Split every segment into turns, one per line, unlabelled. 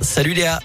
Salut Léa.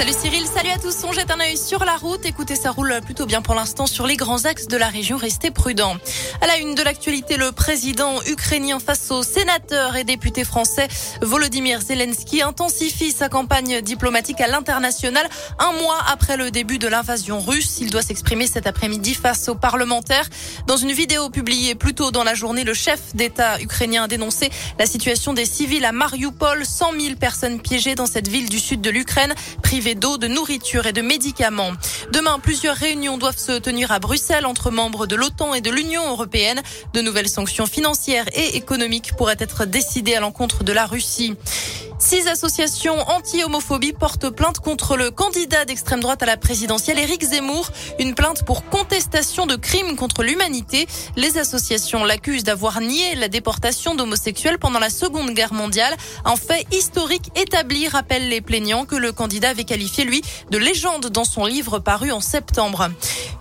Salut Cyril, salut à tous. On jette un œil sur la route. Écoutez, ça roule plutôt bien pour l'instant sur les grands axes de la région. Restez prudents. À la une de l'actualité, le président ukrainien face aux sénateurs et députés français, Volodymyr Zelensky intensifie sa campagne diplomatique à l'international. Un mois après le début de l'invasion russe, il doit s'exprimer cet après-midi face aux parlementaires. Dans une vidéo publiée plus tôt dans la journée, le chef d'État ukrainien a dénoncé la situation des civils à Mariupol. 100 000 personnes piégées dans cette ville du sud de l'Ukraine, d'eau, de nourriture et de médicaments. Demain, plusieurs réunions doivent se tenir à Bruxelles entre membres de l'OTAN et de l'Union européenne. De nouvelles sanctions financières et économiques pourraient être décidées à l'encontre de la Russie. Six associations anti-homophobie portent plainte contre le candidat d'extrême droite à la présidentielle, Éric Zemmour. Une plainte pour contestation de crimes contre l'humanité. Les associations l'accusent d'avoir nié la déportation d'homosexuels pendant la Seconde Guerre mondiale. Un fait historique établi, rappellent les plaignants, que le candidat avait qualifié, lui, de légende dans son livre paru en septembre.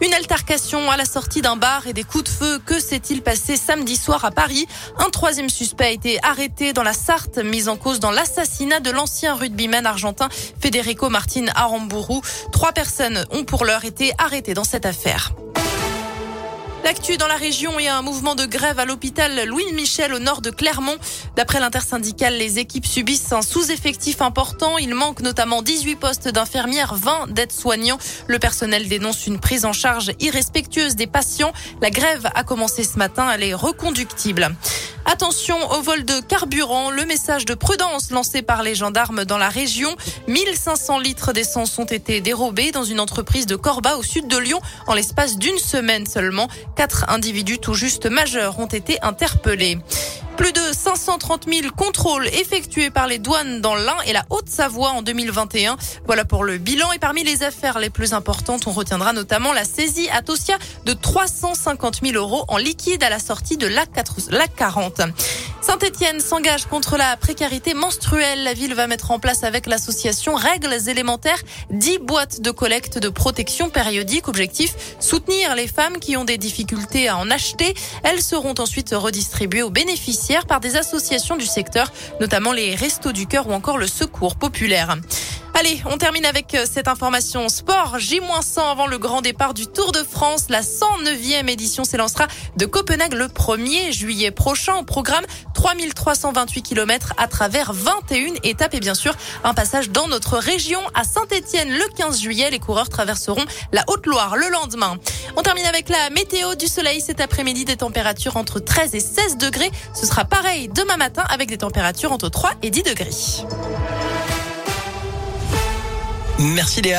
Une altercation à la sortie d'un bar et des coups de feu. Que s'est-il passé samedi soir à Paris? Un troisième suspect a été arrêté dans la Sarthe, mis en cause dans l'assassinat de l'ancien rugbyman argentin Federico Martin Aramburu. Trois personnes ont pour l'heure été arrêtées dans cette affaire. L'actu dans la région et un mouvement de grève à l'hôpital Louis Michel au nord de Clermont. D'après l'intersyndicale, les équipes subissent un sous-effectif important. Il manque notamment 18 postes d'infirmières, 20 d'aides-soignants. Le personnel dénonce une prise en charge irrespectueuse des patients. La grève a commencé ce matin. Elle est reconductible. Attention au vol de carburant. Le message de prudence lancé par les gendarmes dans la région. 1500 litres d'essence ont été dérobés dans une entreprise de Corba au sud de Lyon en l'espace d'une semaine seulement. Quatre individus tout juste majeurs ont été interpellés. Plus de 530 000 contrôles effectués par les douanes dans l'Ain et la Haute-Savoie en 2021. Voilà pour le bilan. Et parmi les affaires les plus importantes, on retiendra notamment la saisie à Tosia de 350 000 euros en liquide à la sortie de l'AC 40. Saint-Etienne s'engage contre la précarité menstruelle. La ville va mettre en place avec l'association Règles élémentaires 10 boîtes de collecte de protection périodique. Objectif, soutenir les femmes qui ont des difficultés à en acheter. Elles seront ensuite redistribuées aux bénéficiaires par des associations du secteur, notamment les Restos du Cœur ou encore le Secours Populaire. Allez, on termine avec euh, cette information sport. J-100 avant le grand départ du Tour de France. La 109e édition s'élancera de Copenhague le 1er juillet prochain. Au programme, 3328 km à travers 21 étapes et bien sûr un passage dans notre région à Saint-Etienne le 15 juillet. Les coureurs traverseront la Haute-Loire le lendemain. On termine avec la météo du soleil cet après-midi des températures entre 13 et 16 degrés. Ce sera pareil demain matin avec des températures entre 3 et 10 degrés.
Merci Léa.